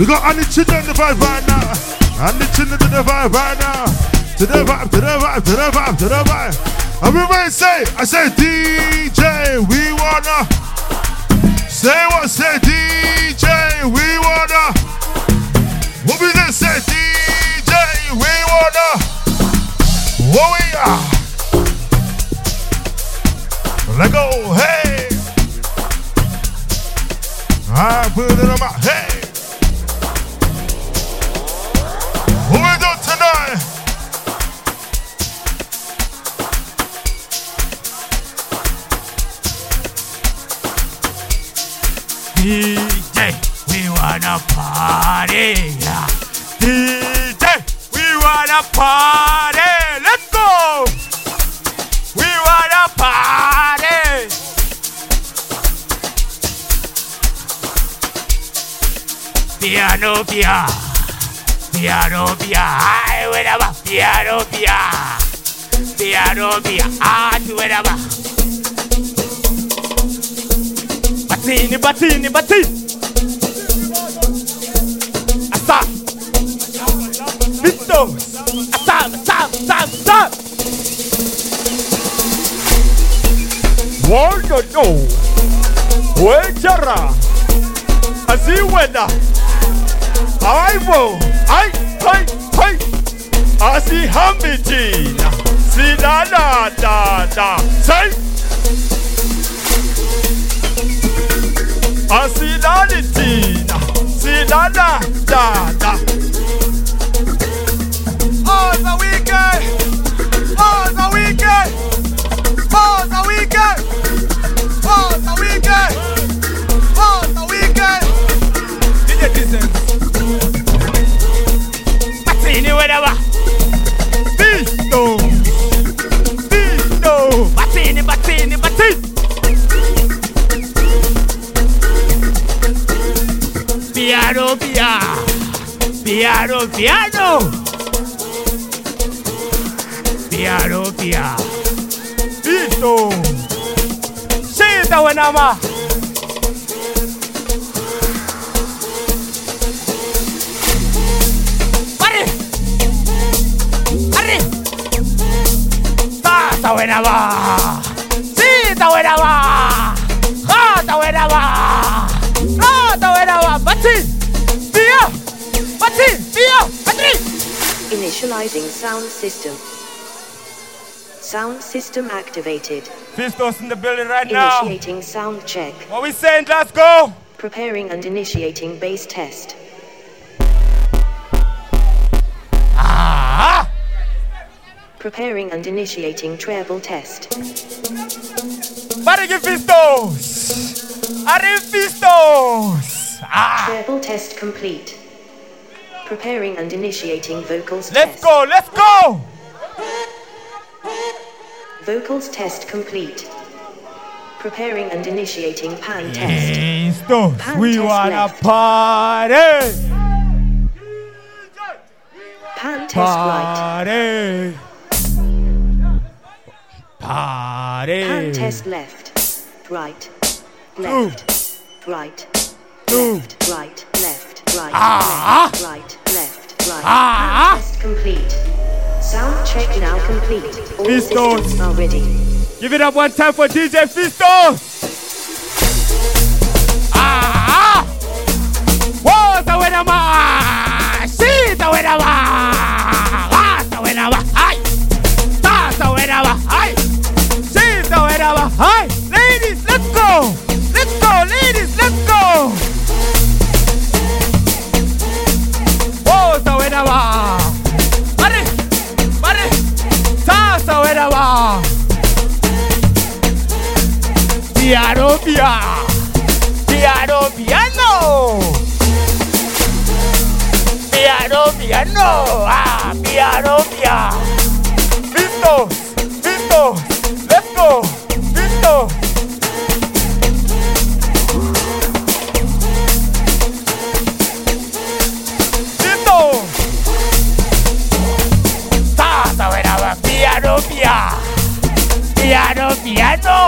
We got Annie Chin on the vibe right now. Annie Chin to the vibe right now. To the vibe, to the vibe, to the vibe, to the vibe. Everybody say, I say DJ, we wanna. Piano, pia. Piano, pia. Ah, do whatever. Batini, batini, batini. Asa. Visto. Asa, asa, asa, asa. Wonder no. Wejara. Aziwenda. Aivo. Ai, ai, ai. Asi hambijina. Sidana da da. Say. Asidanitina. Sidana da da. Oh, the weekend. Oh, the weekend. Piano, piano. Piano, piano. Visto. Senta, wenama. Pare. Pare. Tata, wenama. Senta, Initializing sound system. Sound system activated. Fistos in the building right now. Initiating sound check. What we saying? Let's go. Preparing and initiating bass test. Ah. Preparing and initiating treble test. Para que Fistos. Are Fistos. Ah. Treble test complete. Preparing and initiating vocals Let's test. go. Let's go. Vocals test complete. Preparing and initiating pan test. Pan we test wanna left. party. Pan test right. Party. Party. Pan test left. Right. Left. Right. Two. Left. Right. Left. Right. Ah. Left. Right. Left. Right. Ah. Test complete. Sound check now complete. All systems are ready. Give it up one time for DJ Fistos. Ah! Whoa, está buena más. Sí, está buena más. Está, está buena más. Piano, piano. Piano, piano. Piano, piano. Ah, piano,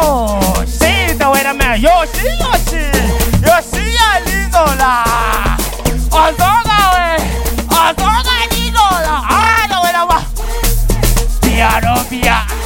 piano. Sí, está buena, man. Yoshi, Yoshi. Yoshi, alizola. Ozoga, we. Ozoga, alizola. Ah, está buena, va. Piano, piano. Piano,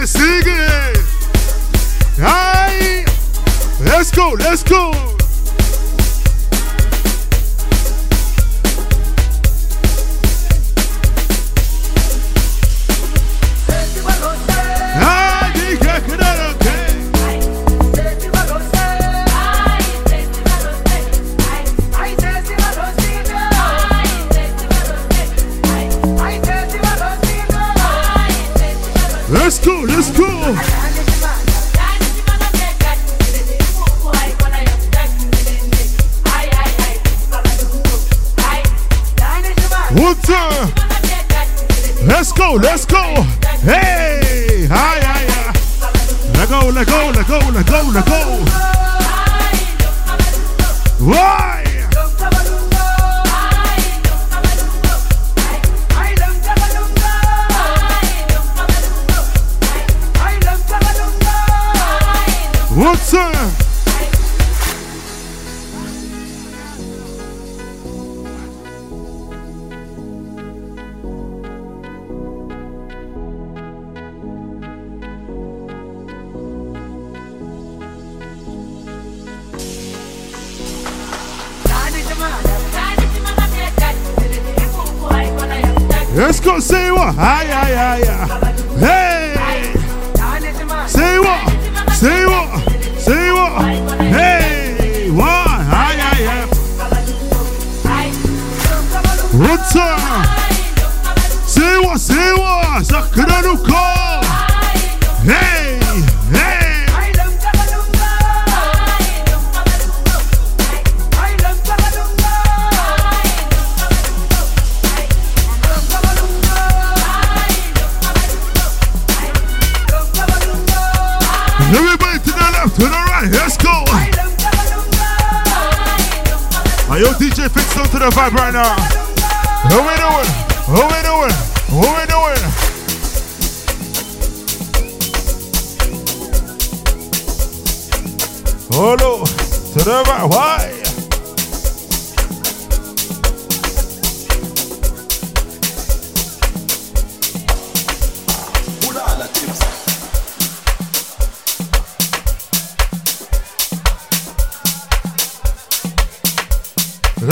Sigue, sigue. Ay. Let's go, let's go.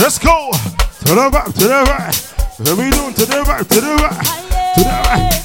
Let's go. To the back, to the right. What we doing? To the right, to the right, to the right.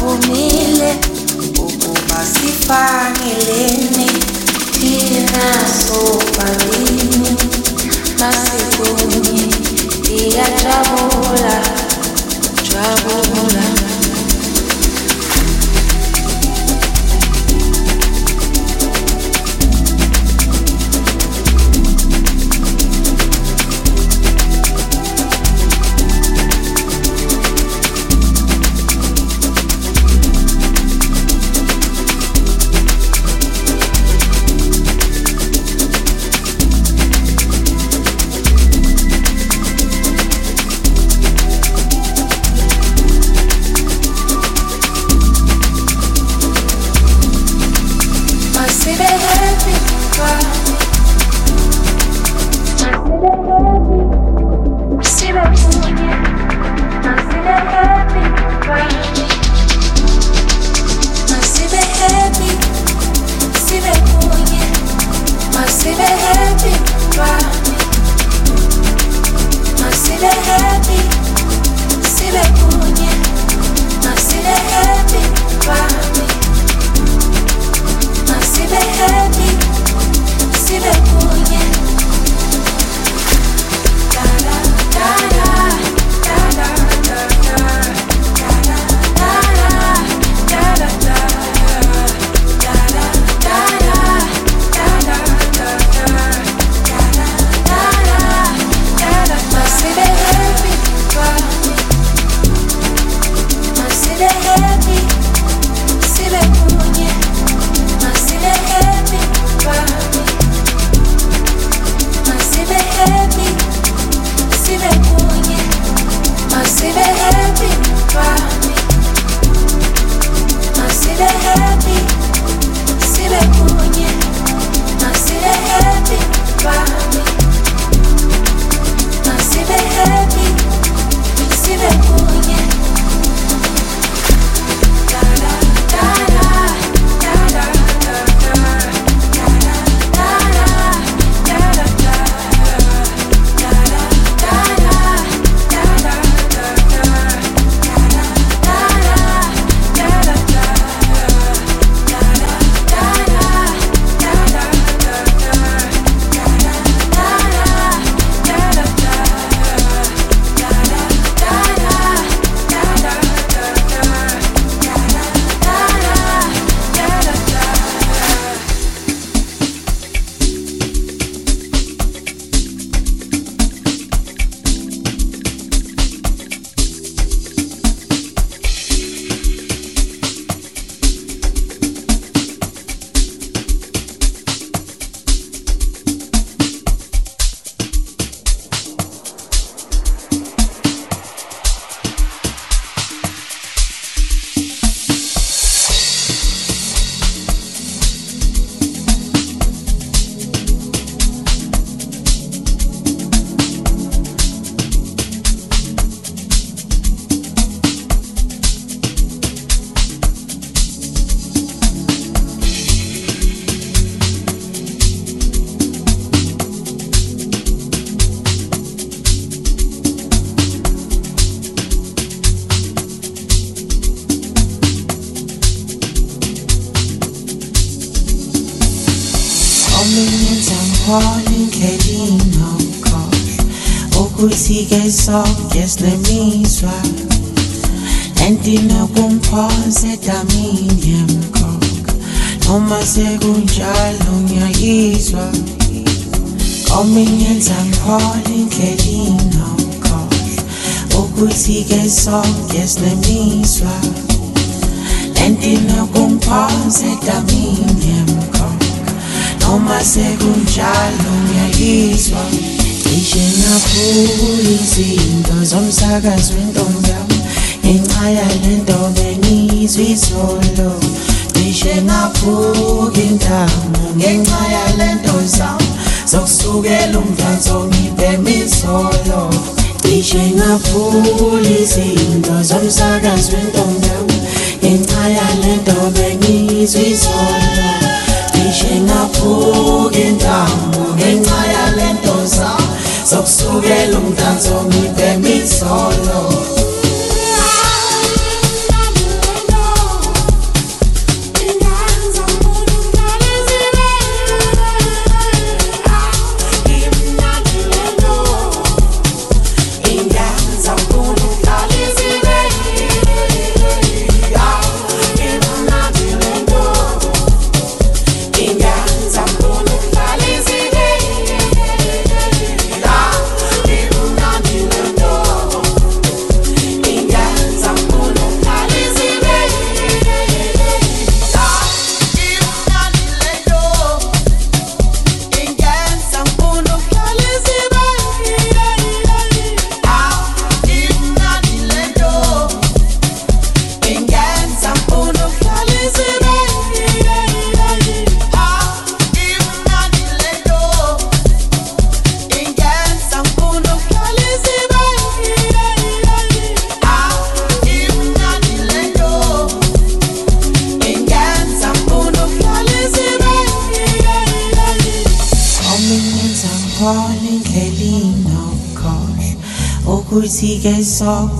Bavumile ukuba sifanelene thina sobabini masikunye iyajabula jabula co pjesne misła Entino kun pose da minjem kok Toma se kun jalo nja izwa Ominjen zan polin kedino kosh Ukusi ke so pjesne misła Entino kun pose da minjem kok Toma se kun jalo nja Reaching up, holding, seeing those arms sagas ring on down. In Ireland, on their knees, we solo. Reaching up, holding down. In Ireland, on sound. So, so get long, that's all me, baby, me solo. Reaching up, holding, seeing those arms sagas ring on down. In Ireland, on their knees, we solo. Reaching up, holding down. In zami sokusukela umdanso ngibhema isolo ingenza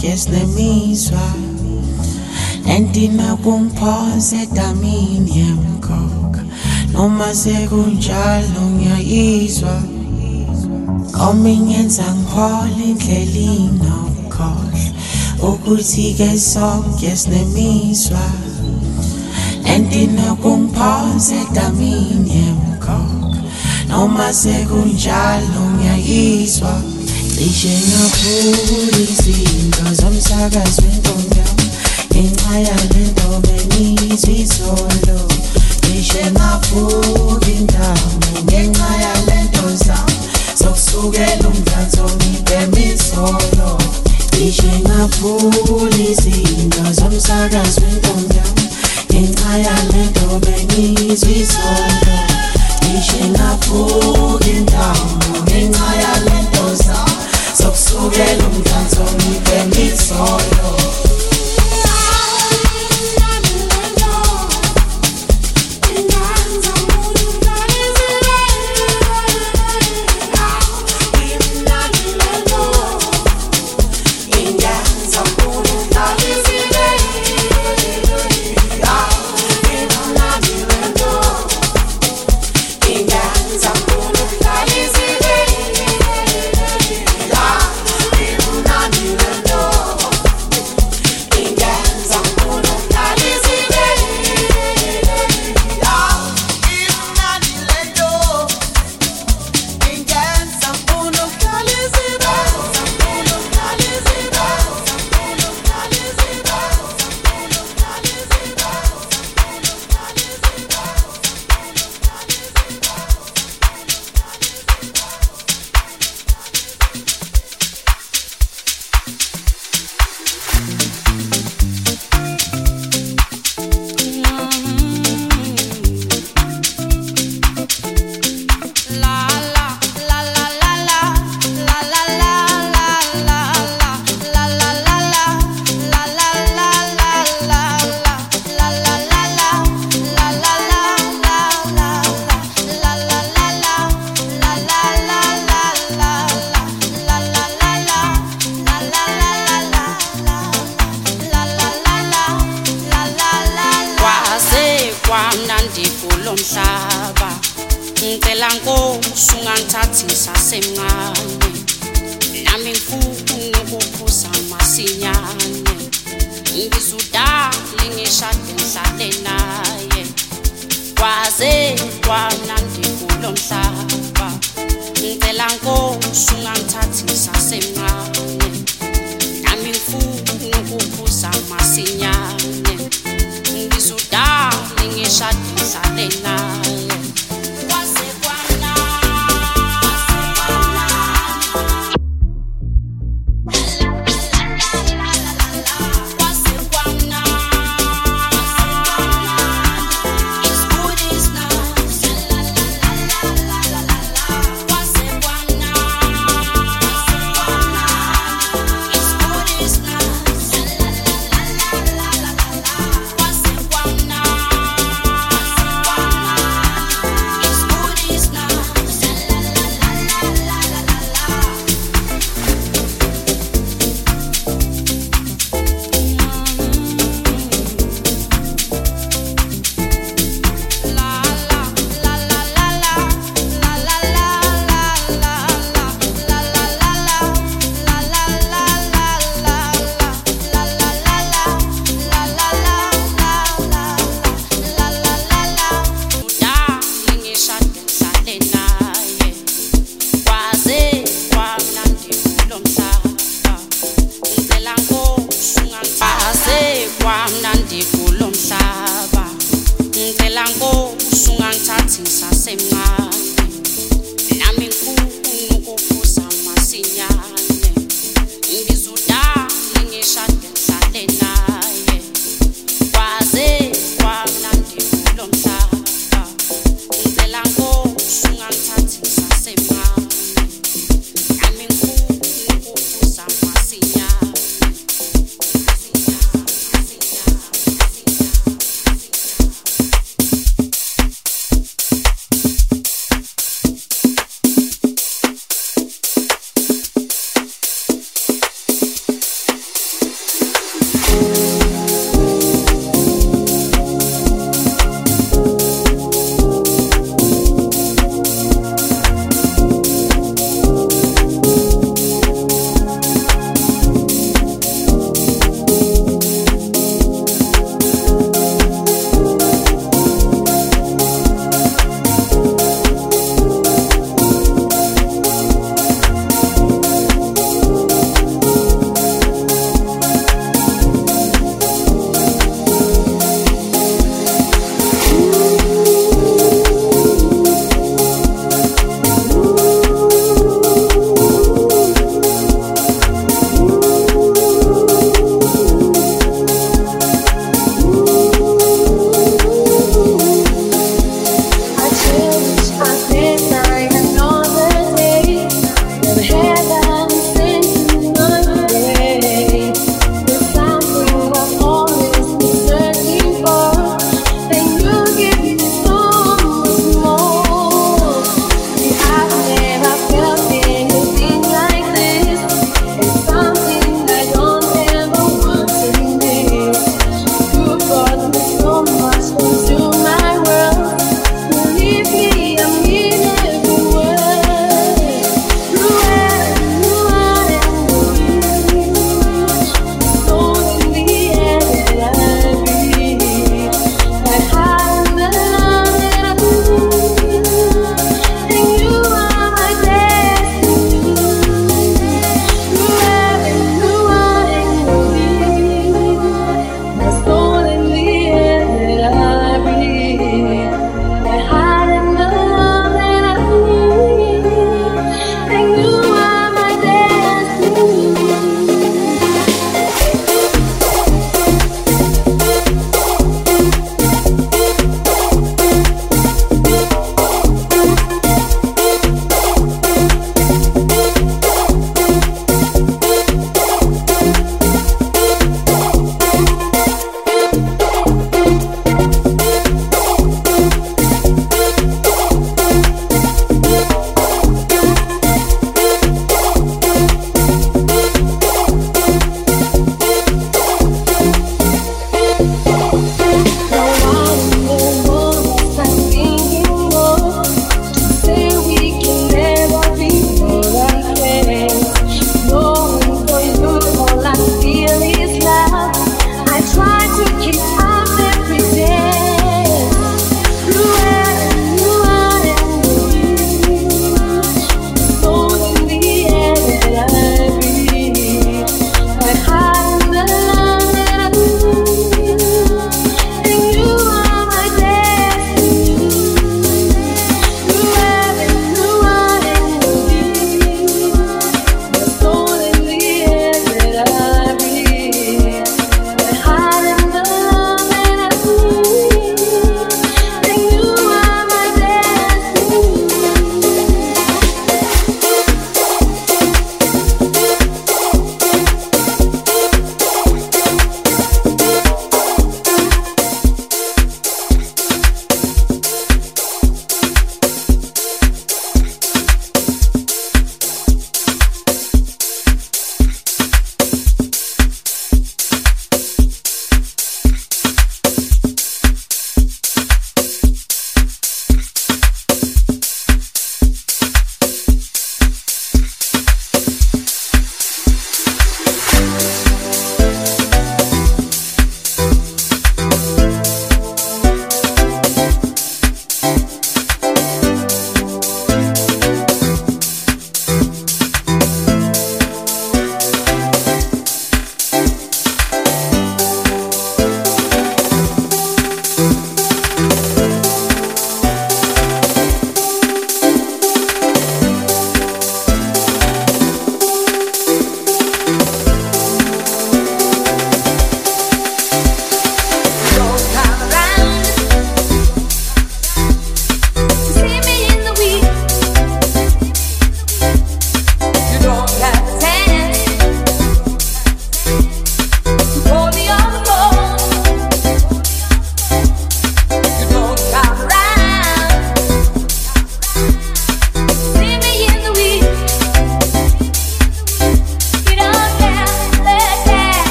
just let me swap. And then I won't pause at the medium cock. No más ekunjalo ngiyayizwa. Komingenza ngikhole indlela inokhohle. Ukuthi-ke sonke sinemizwa. And then I won't pause at the medium cock. No más ekunjalo ngiyayizwa. Cishe ngaphula izinto zomsakazo wentombi yami ngenxa yalento bengizwa izolo cishe ngaphula indawo ngenxa yalento zami sokusukela umdanso ngibhema isolo cishe ngaphula izinto zomsakazo wentombi yami ngenxa yalento bengizwa izolo cishe ngaphuka indawo ngenxa yalento zami sokusukela umdanso ngibhema isolo ingenza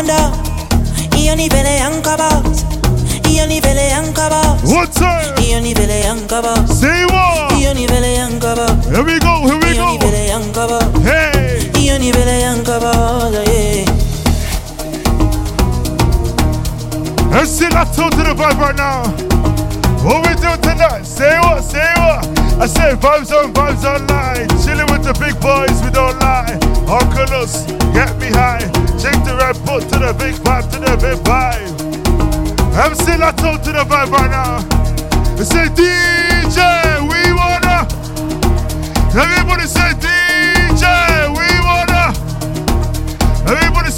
iyahlala ngomqondo iyona ivele yangikhobose iyona ivele yangikhobose One time. iyona ivele yangikhobose Say what. iyona ivele yangikhobose Here we go, here we go. ivele yangikhobose Hey. Iyona ivele yangikhobose yeah Let's see that toe to the vibe right now. What we do tonight? Say what, say what? I say vibes on vibes online. Chilling with the big boys, we don't lie. Uncle us, get me high. Shake the red foot to the big vibe, to the big vibe. I'm still to the vibe right now. I say DJ, we wanna. Everybody say DJ, we wanna. Everybody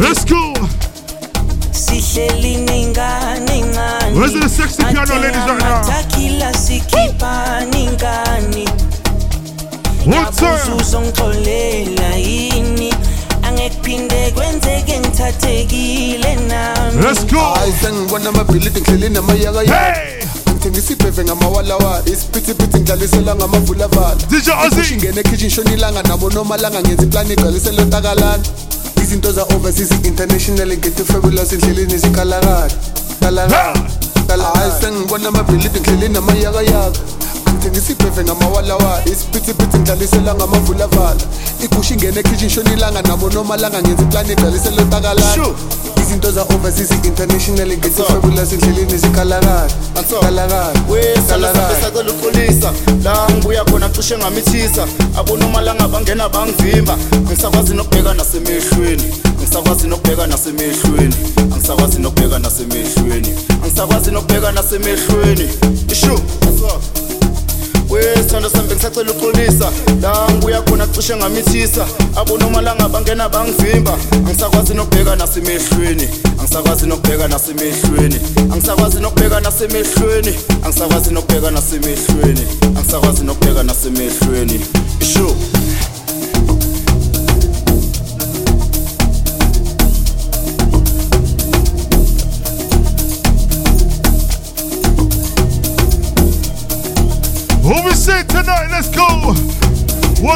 Let's go. sihleli ningane encane Where's the sexy piano ladies right now? amathakila sikhipha ningane One time. yini angekuphinde kwenzeke ngithathekile nami. Let's go. hayi sengibona amabhilidi ngihleli namayakayaka Hey. ngithengisa ibheve ngamawalawala isiphithiphithi ngidlalisela ngamavulavala DJ Ipush Ozzy. ingene ekhishi shona ilanga nabo nomalanga ngenza iplani igcwalisela ntakalana izinto za-overseas international ngethe fabulous endleleni zikhalakala kalakala kala hayi sengibona amabhilidi ngihleli namayakayaka ngithengisa ibheve ngamawalawala isiphithiphithi ngidlalisela ngamavulavala. Ipush ingene ekhishi shona ilanga nabo nomalanga ngenza iplani igcwalisela ntakalana Sure. izinto za-overseas international ngethe fabulous endleleni zikhalakala kalakala kalakala besacela uxolisa la ngibuya khona cishe ngamithisa abonomalanga bangena bangivimba. Angisakwazi nokubheka nasemehlweni. Angisakwazi nokubheka nasemehlweni. Angisakwazi nokubheka nasemehlweni. Angisakwazi nokubheka nasemehlweni. Ishu wesithando sami bengisacela uxolisa la ngibuya khona cishe ngamithisa. Abonomalanga bangena bangivimba. Angisakwazi nokubheka nasemehlweni angisakwazi nokubheka nasemehlweni angisakwazi nokubheka nasemehlweni angisakwazi nokubheka nasemehlweni angisakwazi nokubheka nasemehlweni isho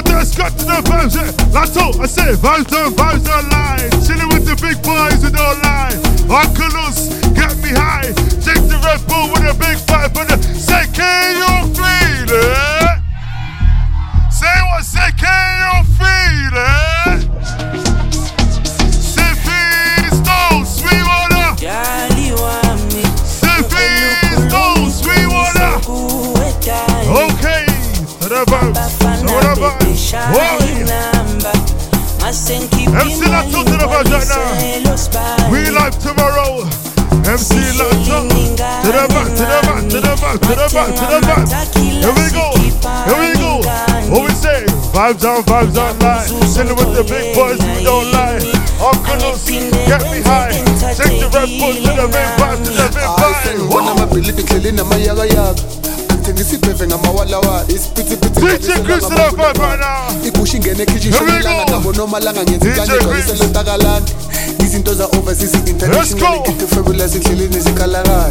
That's got to the vibes? eh? Lato, I say vibes on vibes online. Chilling with the big boys who don't lie. Oculus, get me high. Take the Red Bull with a big five and the say, can you feel it? Say what? Say, ngikhipha MC Lato to the vibes right now. We live tomorrow. MC Lato. To the back, to the back, to the back, to the back, to the back. Here we go. Here we go. What we say? Vibes on, vibes on online. Chilling with the big boys, we don't lie. Uncle Lucy, get me high. Take the red bull to the big vibe, to the big vibe. sengibona Whoa. amabhilidi ngihleli namayakayaka angithengisa ibheve ngamawalawa isiphithiphithi DJ ngisibheve ngamawalawa iphusha ingene ekhishishaanga nabo nomalanga ngenzikaniqaliseletakalato izinto za-overseas international ngithi fabulous endleleni zikalakala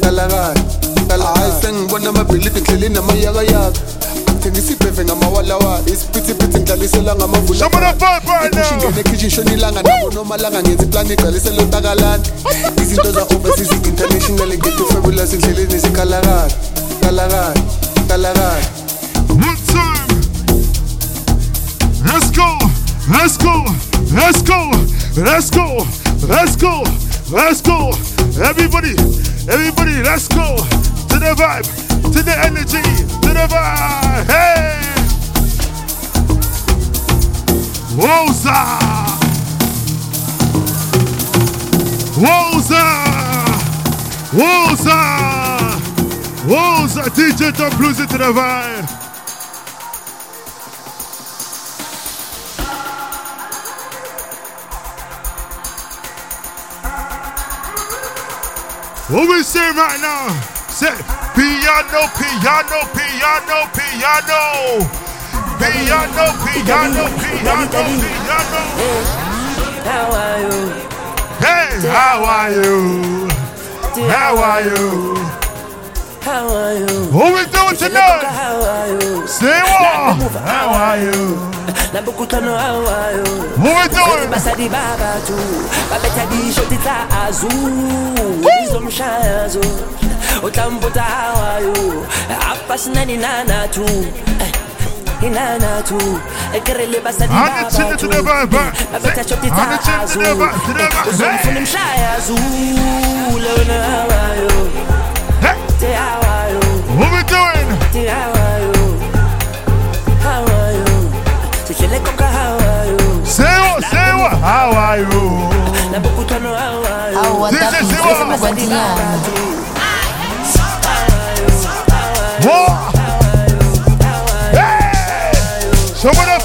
kalakala hayi sengibona amabhilidi ngihleli namayakayaka akuthengisa ibheve ngamawalawa isiphithiphithi ngidlalisela ngamavulaingene ekhishi shonilanga nabo nomalanga ngenza iplani igcwalisela otakalani izinto za-overseas international ngithi fabulous endleleni zikalakala One time. Let's go. Let's go. Let's go. Let's go. Let's go. Let's go. Everybody. Everybody. Let's go. To the vibe. To the energy. To the vibe. Hey. Woza. Woza. Woza. Woza. DJ Tom Blues into the vibe. What we say right now? Say piano, piano, piano, piano. Piano, piano, piano, piano. How are you? Hey, how are you? How are you? How are you? What we doing tonight? How are you? Say what? How are you? Nabukutano how are you? What we doing? basadi baba tu babetha dishoti tsa azu izomshayazo utlambuta hawayo apa sinani nana tu Eh, inana tu ekerele basadi baba chin to tu the vibe. babetha shoti I'm the tsa chin to azu. To the vibe. uzomfuna what are we doing? te hawayo hawayo sihlele konka hawayo Say what? Say what? How are you? What? Hey! The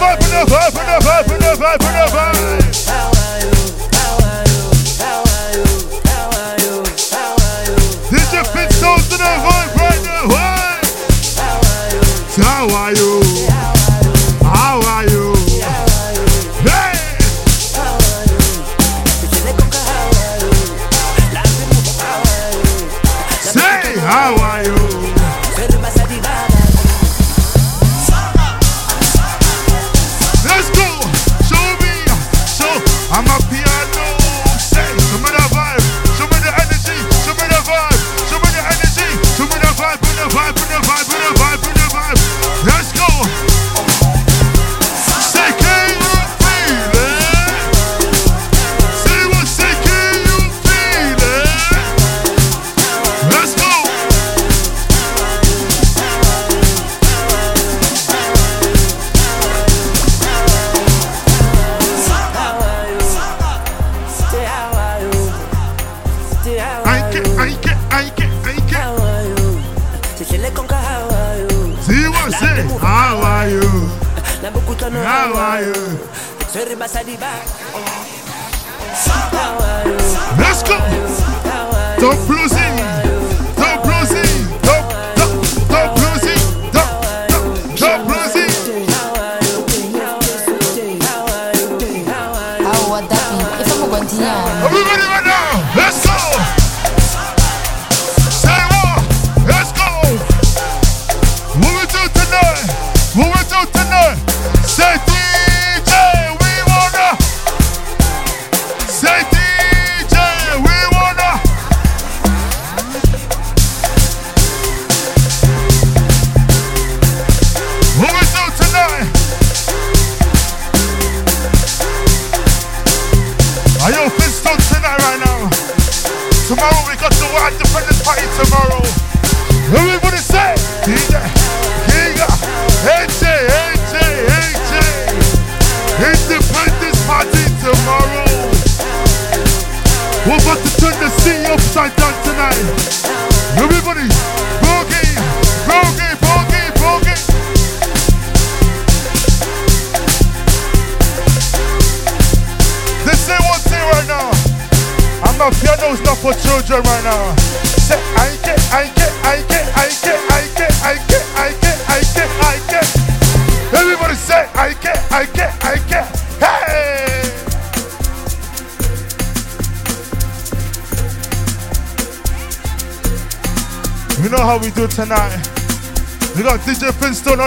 vibe. Pitstones to the vibe right now. So How are you? How Let's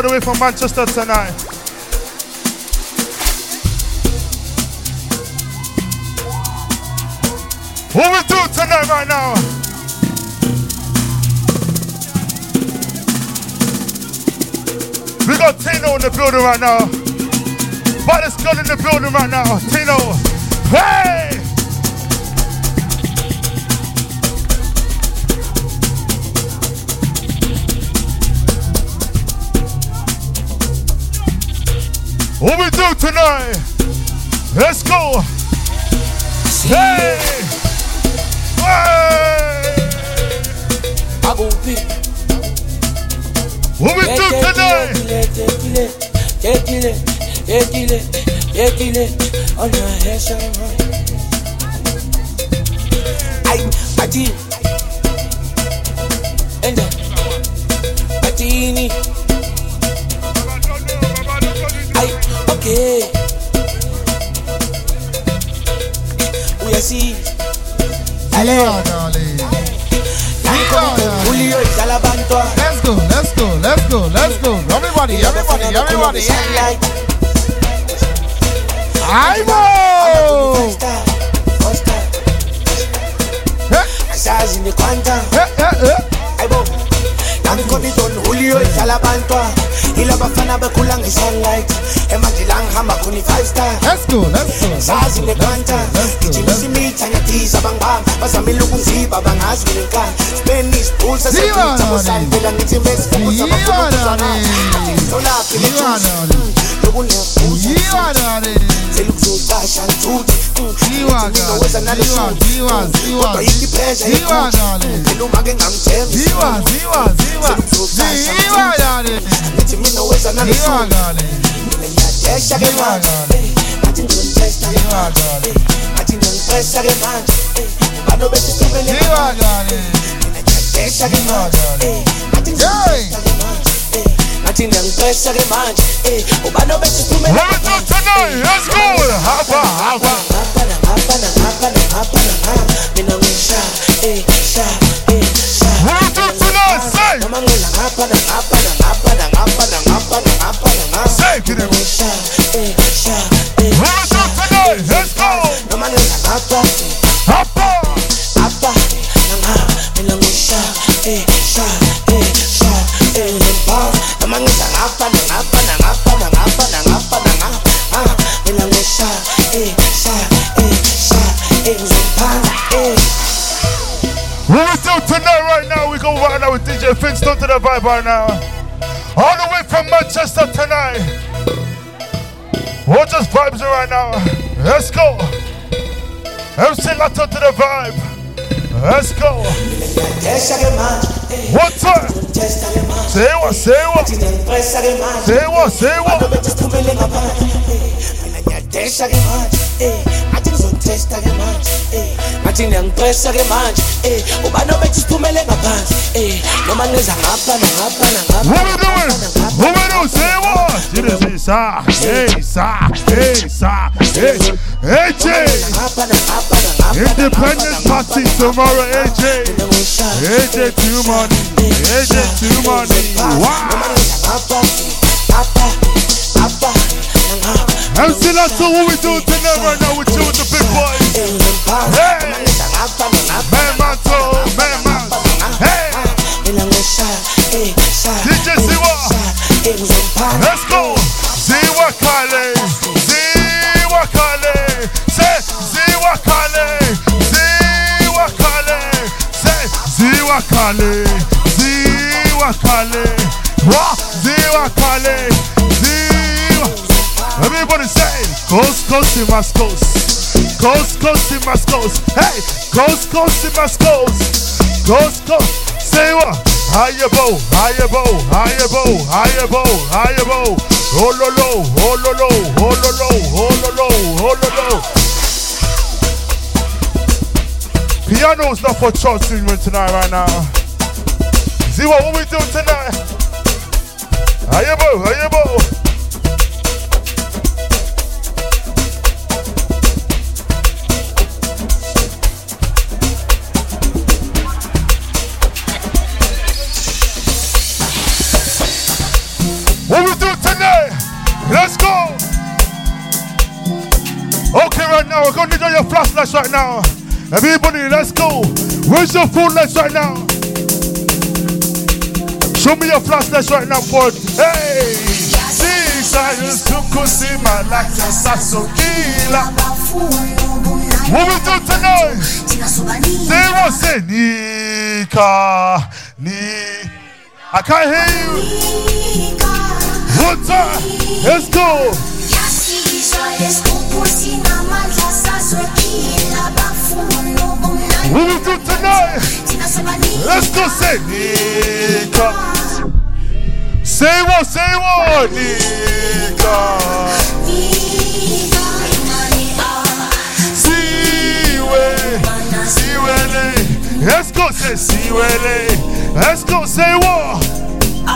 all the way from Manchester tonight. What we do tonight right now? We got Tino in the building right now. Baddest girl in the building right now. Tino. Hey! Tonight? Let's go. Hey! Hey! What we do tonight? Tekile, tekile, tekile, on your head, shine Ay, Ati. Everybody, everybody. Aibo! Asazi ni kwanta Aibo Nami koni don Julio ihlala abantwa Ila bafana bekhula nge-sunlight Emandilang hamba khuni five star Let's go, let's go. Sazi nekwanta Gijimisa imitha ngiyathiza bangibamba Bazamile ukungiziba bangazi ngenkani Spanish bulls Ziwa, sesiyitha nani. bosani Phela ngithi mbesifuza Ziwa, bafuna nani. Ngitholaphi le Ziwa, juice nani. Lokunebuza Ziwa, darling. selukuzocasha ntuthe Ziwa, darling. Ziwa, ziwa, ziwa. kodwa yikho iphesha Ziwa, darling. phela uma ke ngamthembi Ziwa, ziwa, ziwa. Ziwa, darling. nithi mina weza Ziwa, darling. ngiyadesha ke Ziwa, manje darling. ngathi ngizotesta ke Ziwa, manje darling. ngathi ngiyapressa ke manje bano bethi siphele Ziwa, darling. ngiyadesha ke Ziwa, manje darling. ngathi ngizotesta ke manje ngathi ngiyapressa ke manje ubano bethi siphele What we do tonight? Let's go. Hapa, hapa. mina ngisha sha sha What we do tonight? Say. noma ngila ngapha na ngapha na ngapha na ngapha na ngapha na ngapha na ngapha Say, get it. ngisha eh sha eh What we do tonight? Let's go. noma ngila ngapha Hapa. ngapha na ngapha mina ngisha eh sha eh sha eh ngapha noma ngila ngapha na ngapha na with DJ Finstone to the vibe right now. All the way from Manchester tonight. We're just vibes right now. Let's go. MC Lato to the vibe. Let's go. ke manje Say what, say what. Say what, say what. Eh, ngathi ngiyangipressa ke manje eh, ubani obethi siphumele ngaphandle eh, noma ngiza ngapha nangapha What we doing? What we doing? You just say sa, hey sa, hey sa, AJ. Independence Party tomorrow, AJ. AJ too money, AJ too money. Wow. MC Lasso, what we doing tonight right now you with the big boys? Hey, man, Manto. Hey, DJ Siwa. Let's go. Ziwa Kale, Ziwa Kale, say Ziwa Kale, Ziwa Kale, say Ziwa Kale, Ziwa Kale, what? Ziwa Kale, Ziwa. Everybody say, Coast Coast my Coast Coast in my coast, hey, Coast Coast in my coast, Coast Coast. Say what? Higher bow, higher bow, higher bow, higher bow, higher bow. Oh lo lo, oh lo lo, oh lo lo, oh lo lo, oh lo lo. Piano's not for church singing tonight right now. See what, what we doing tonight? Higher bow, higher bow. Legs right now? We're going to do your flashlights right now. Everybody, let's go. Where's your full legs right now? Show me your flashlights right now, boy. Hey! Since kusima like a sasokila. What we do tonight? They will say Nika, Ni. I can't hear you. One time. Let's go. What we do tonight? Let's go say Nika. Say what, say what, Nika. Siwe, Siwele. Let's go say Siwele. Let's go say what? One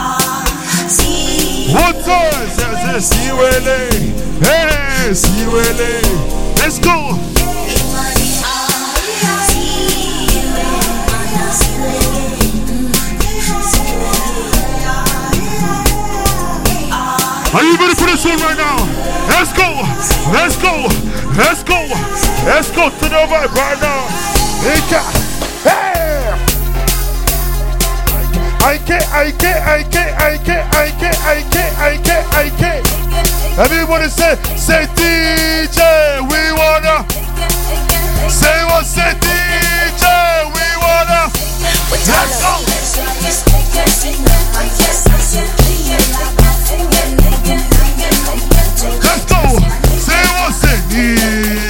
ah, time, say Siwele. Hey, Siwele. Let's go. Are you ready for this one right now? Let's go. Let's go. Let's go. Let's go to the right right now. Hey. I can't, I can't, I can't, I can't, I can't, I can't, I can't, I can't. Everybody say, say DJ, we wanna. Say what, say DJ, we wanna. Let's go. Let's go. Say what, say Nika,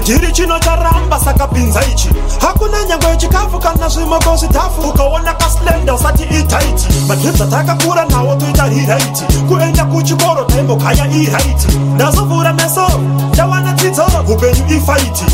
chidhiri chino charamba saka bhinza ichi. Hakuna nyangwe chikafu kana zvimoko zvitafu ukaona kasilenda usati itaiti madribza takakura nawo toita riraiti kuenda kuchikoro taimbokaya iraiti ndazovhura meso tawana dzidzo upenyu ifaiti